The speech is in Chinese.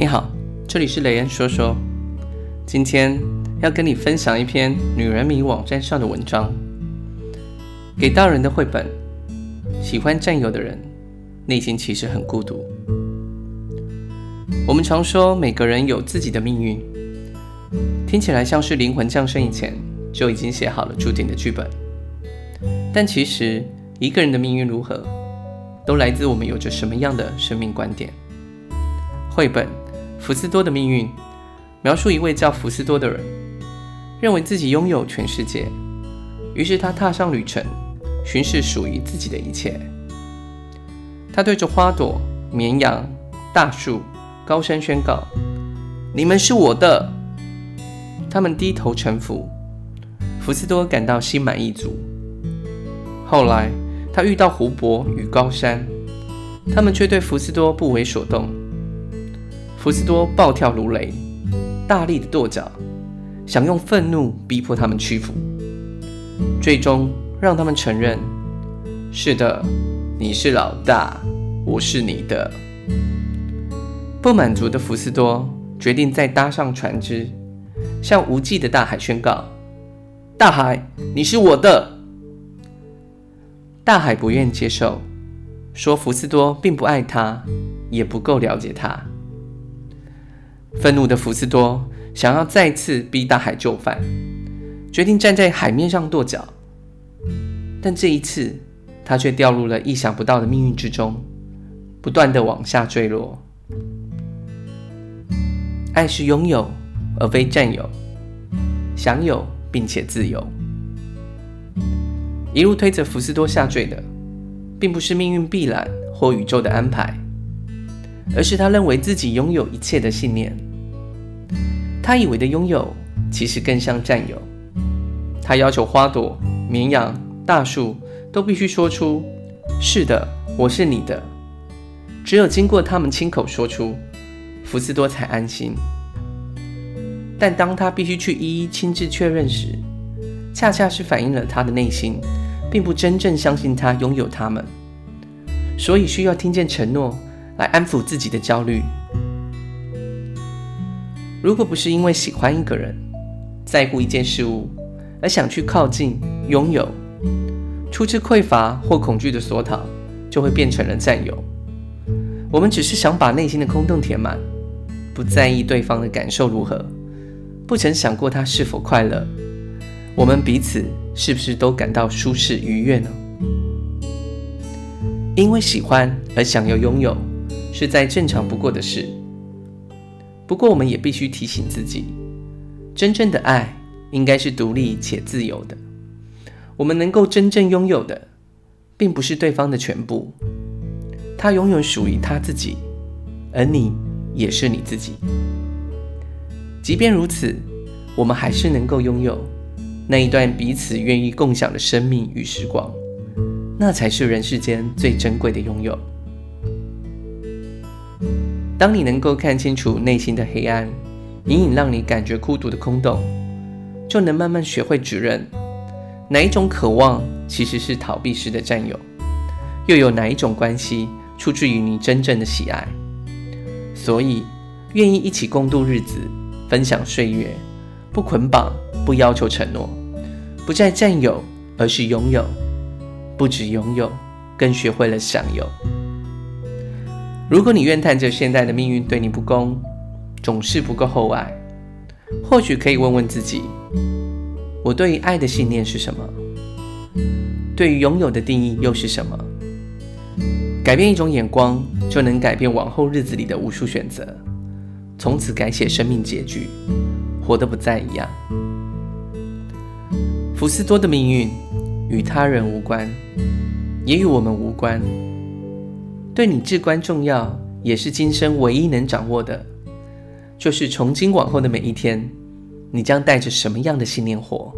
你好，这里是雷恩说说。今天要跟你分享一篇女人迷网站上的文章。给大人的绘本，喜欢占有的人，内心其实很孤独。我们常说每个人有自己的命运，听起来像是灵魂降生以前就已经写好了注定的剧本。但其实一个人的命运如何，都来自我们有着什么样的生命观点。绘本。福斯多的命运描述一位叫福斯多的人，认为自己拥有全世界，于是他踏上旅程，巡视属于自己的一切。他对着花朵、绵羊、大树高声宣告：“你们是我的。”他们低头臣服，福斯多感到心满意足。后来，他遇到湖泊与高山，他们却对福斯多不为所动。福斯多暴跳如雷，大力的跺脚，想用愤怒逼迫他们屈服，最终让他们承认：是的，你是老大，我是你的。不满足的福斯多决定再搭上船只，向无际的大海宣告：大海，你是我的。大海不愿接受，说福斯多并不爱他，也不够了解他。愤怒的福斯多想要再次逼大海就范，决定站在海面上跺脚。但这一次，他却掉入了意想不到的命运之中，不断的往下坠落。爱是拥有而非占有，享有并且自由。一路推着福斯多下坠的，并不是命运必然或宇宙的安排。而是他认为自己拥有一切的信念。他以为的拥有，其实更像占有。他要求花朵、绵羊、大树都必须说出“是的，我是你的”。只有经过他们亲口说出，福斯多才安心。但当他必须去一一亲自确认时，恰恰是反映了他的内心，并不真正相信他拥有他们，所以需要听见承诺。来安抚自己的焦虑。如果不是因为喜欢一个人，在乎一件事物，而想去靠近、拥有，出自匮乏或恐惧的索讨，就会变成了占有。我们只是想把内心的空洞填满，不在意对方的感受如何，不曾想过他是否快乐。我们彼此是不是都感到舒适愉悦呢？因为喜欢而想要拥有。是再正常不过的事。不过，我们也必须提醒自己，真正的爱应该是独立且自由的。我们能够真正拥有的，并不是对方的全部，他拥有属于他自己，而你也是你自己。即便如此，我们还是能够拥有那一段彼此愿意共享的生命与时光，那才是人世间最珍贵的拥有。当你能够看清楚内心的黑暗，隐隐让你感觉孤独的空洞，就能慢慢学会指认哪一种渴望其实是逃避式的占有，又有哪一种关系出自于你真正的喜爱。所以，愿意一起共度日子，分享岁月，不捆绑，不要求承诺，不再占有，而是拥有，不止拥有，更学会了享有。如果你怨叹着现在的命运对你不公，总是不够厚爱，或许可以问问自己：我对于爱的信念是什么？对于拥有的定义又是什么？改变一种眼光，就能改变往后日子里的无数选择，从此改写生命结局，活得不再一样。福斯多的命运与他人无关，也与我们无关。对你至关重要，也是今生唯一能掌握的，就是从今往后的每一天，你将带着什么样的信念活？